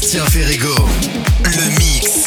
Sébastien Ferrigo, le mix.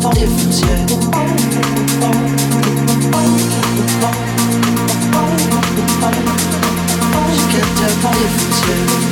dans les foncières. J'écarte dans foncières.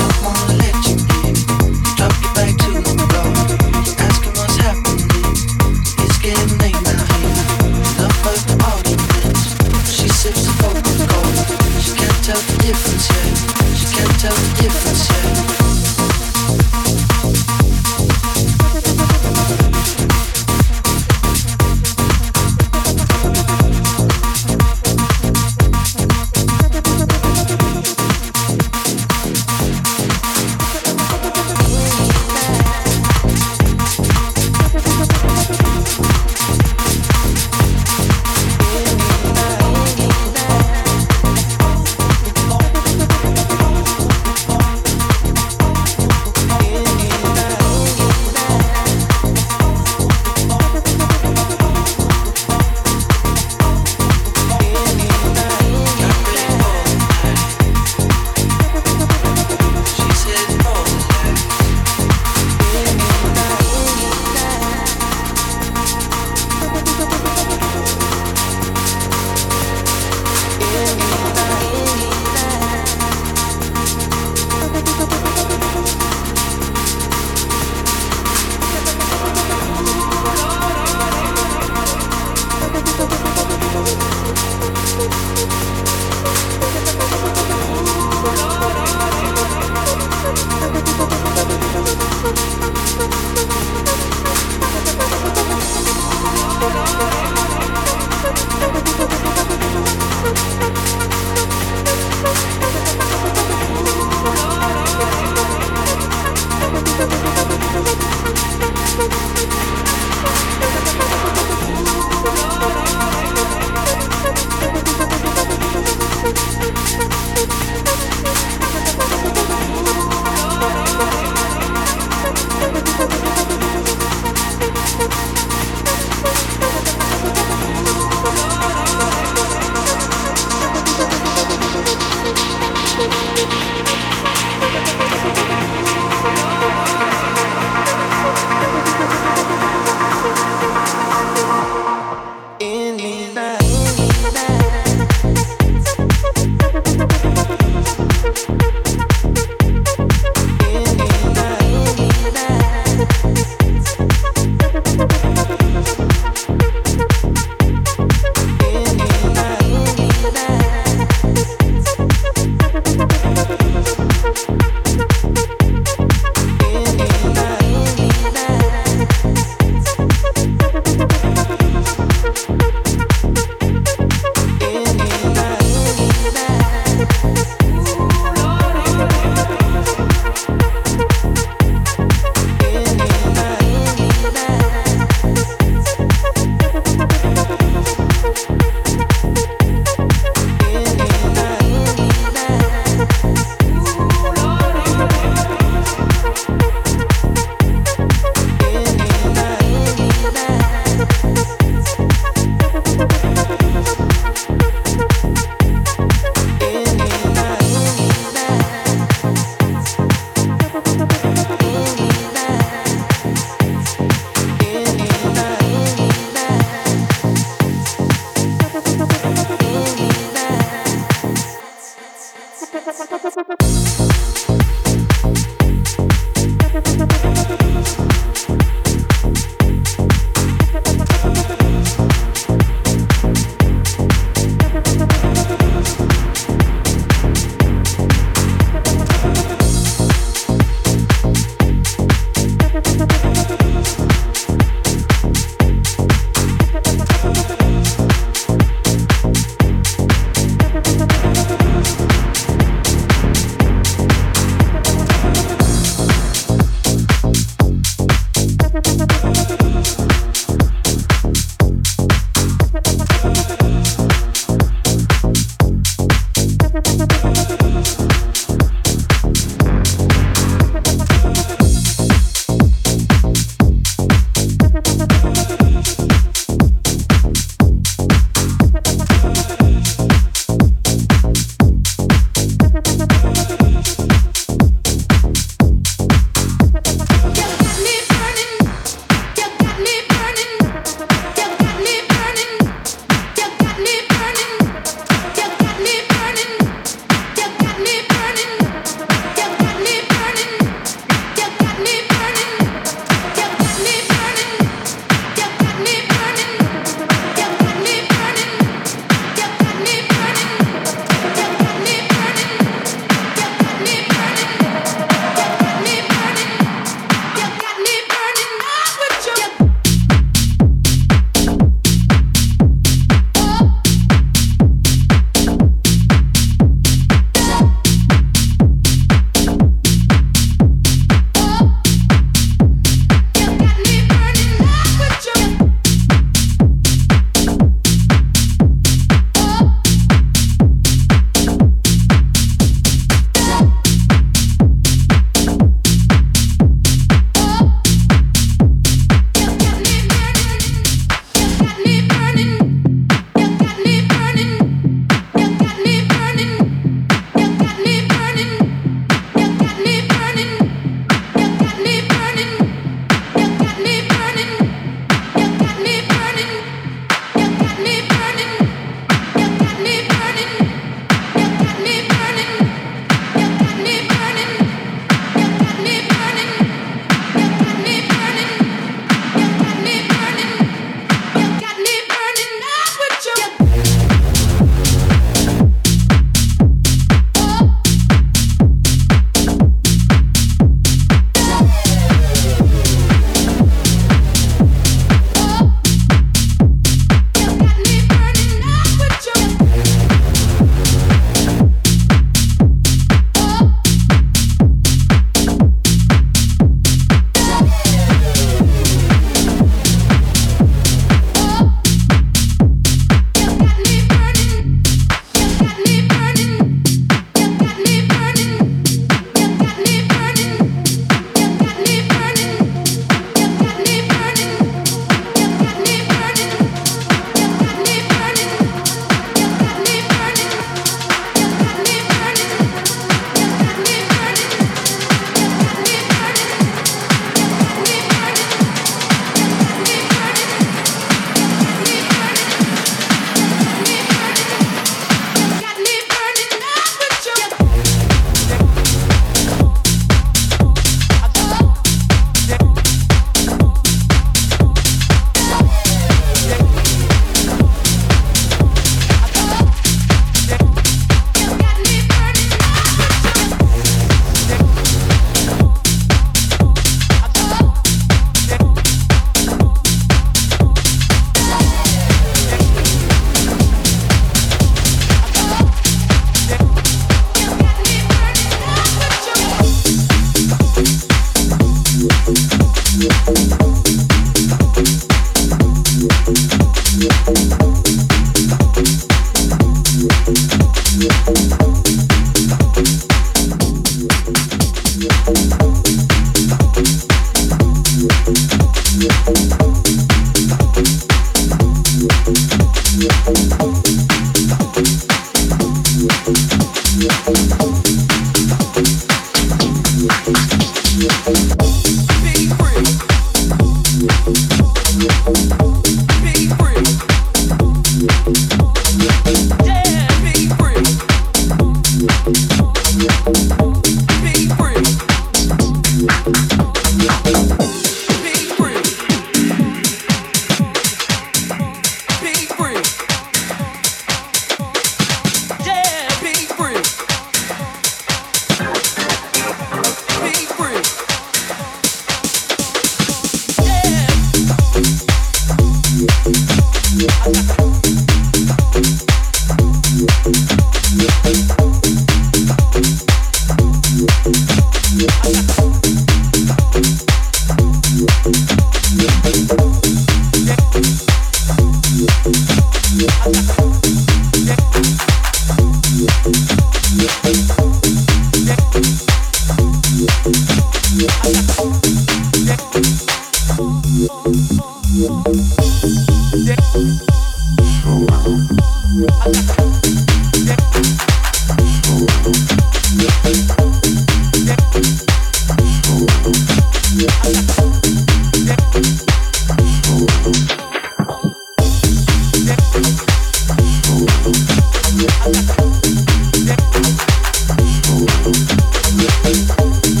love.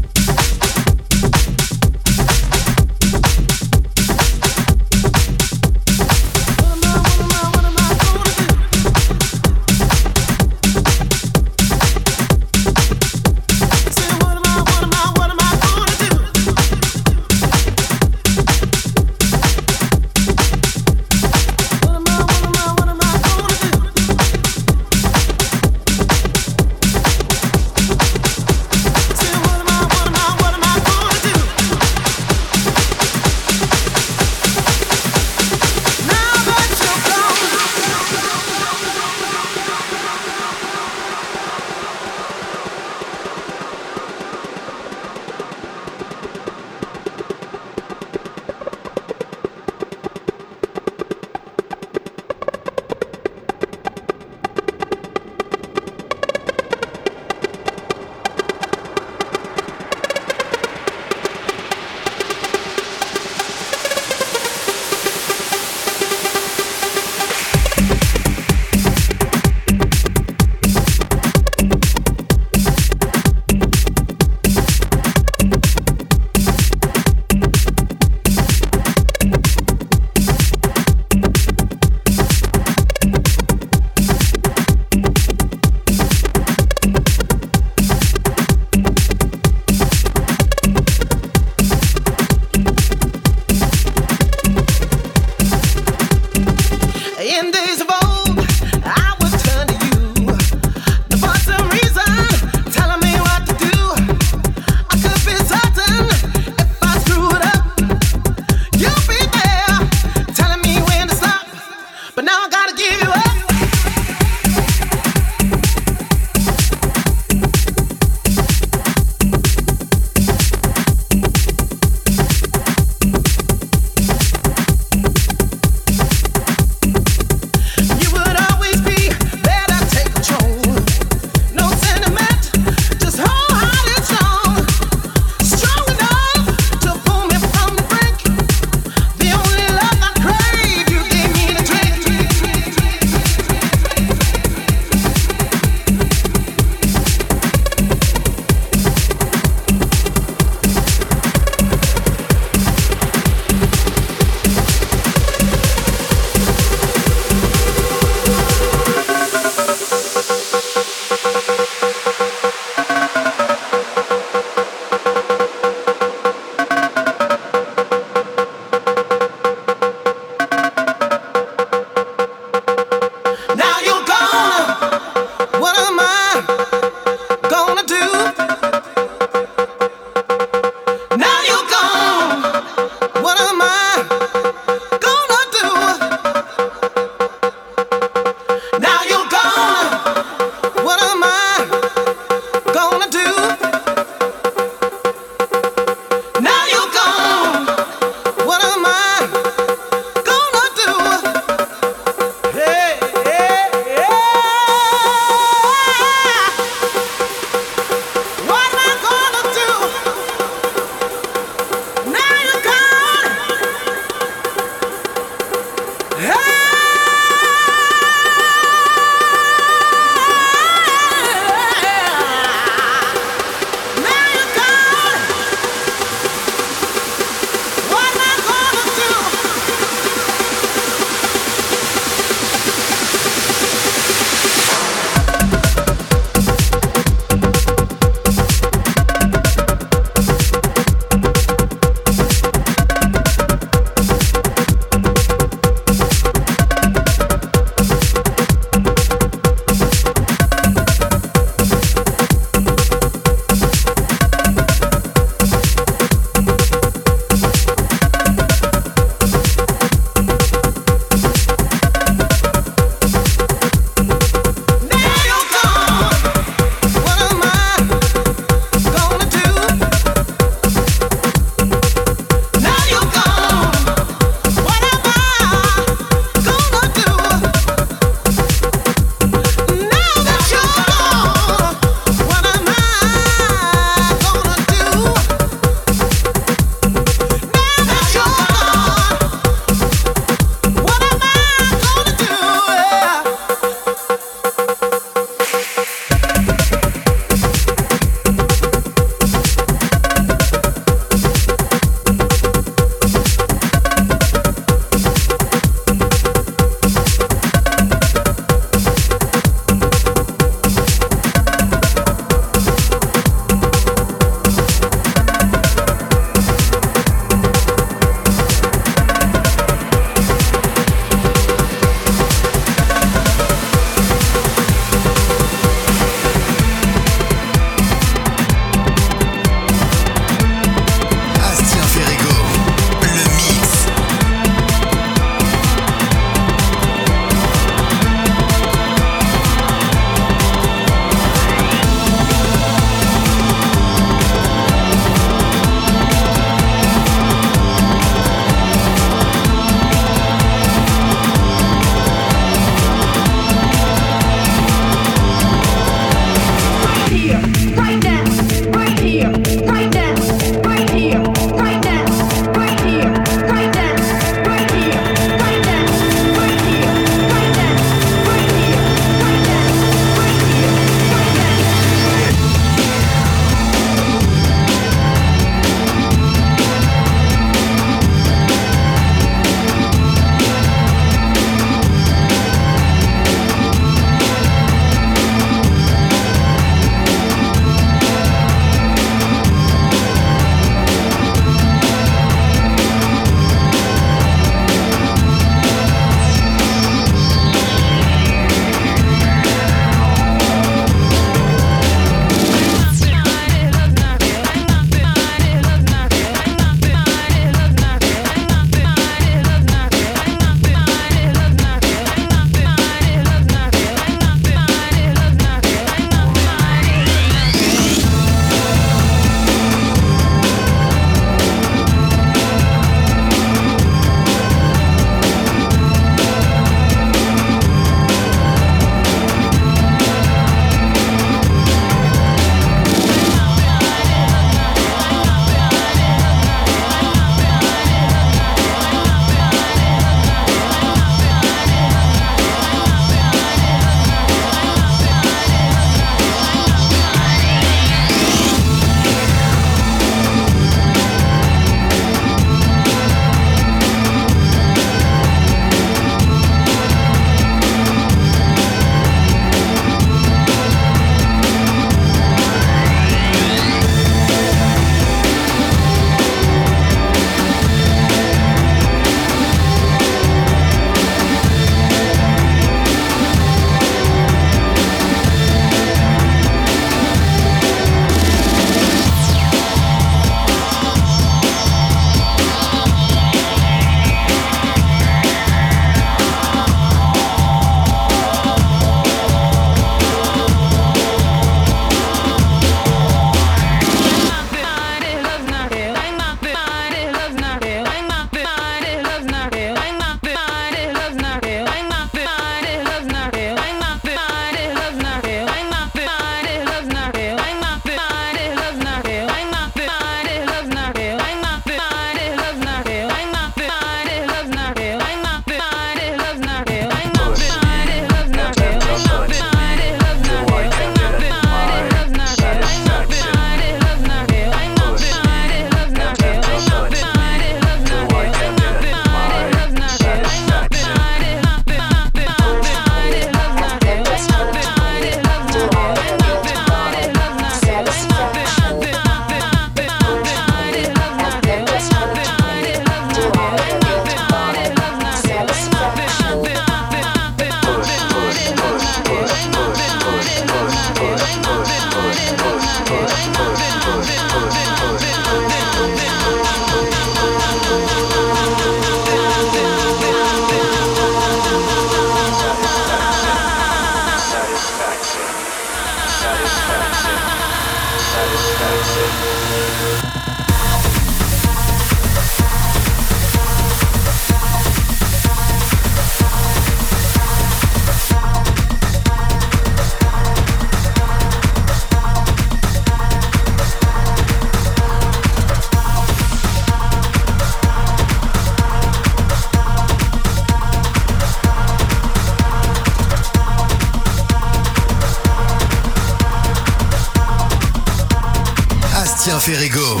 Ferrego,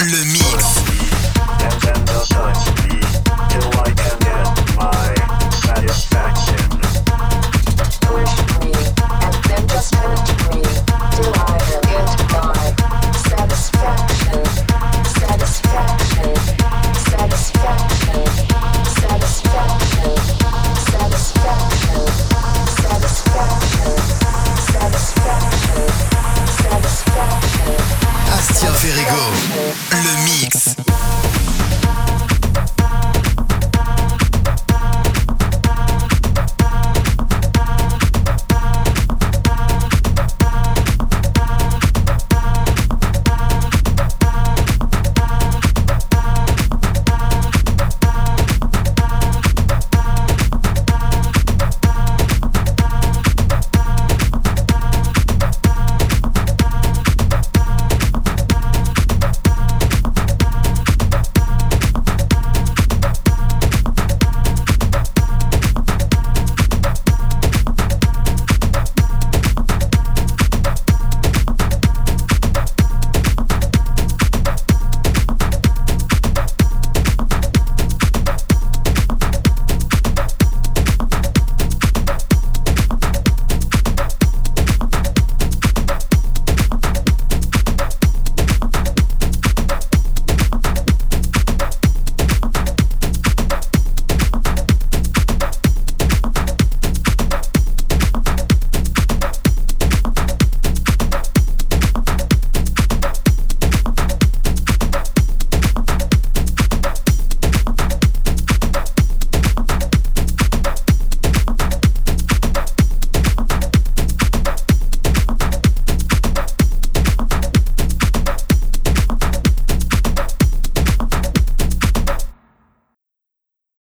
le mix.